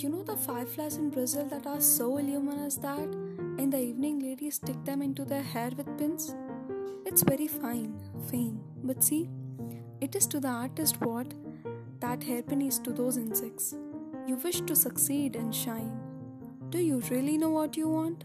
You know the fireflies in Brazil that are so luminous that in the evening ladies stick them into their hair with pins? It's very fine, fine, but see, it is to the artist what that hairpin is to those insects. You wish to succeed and shine. Do you really know what you want?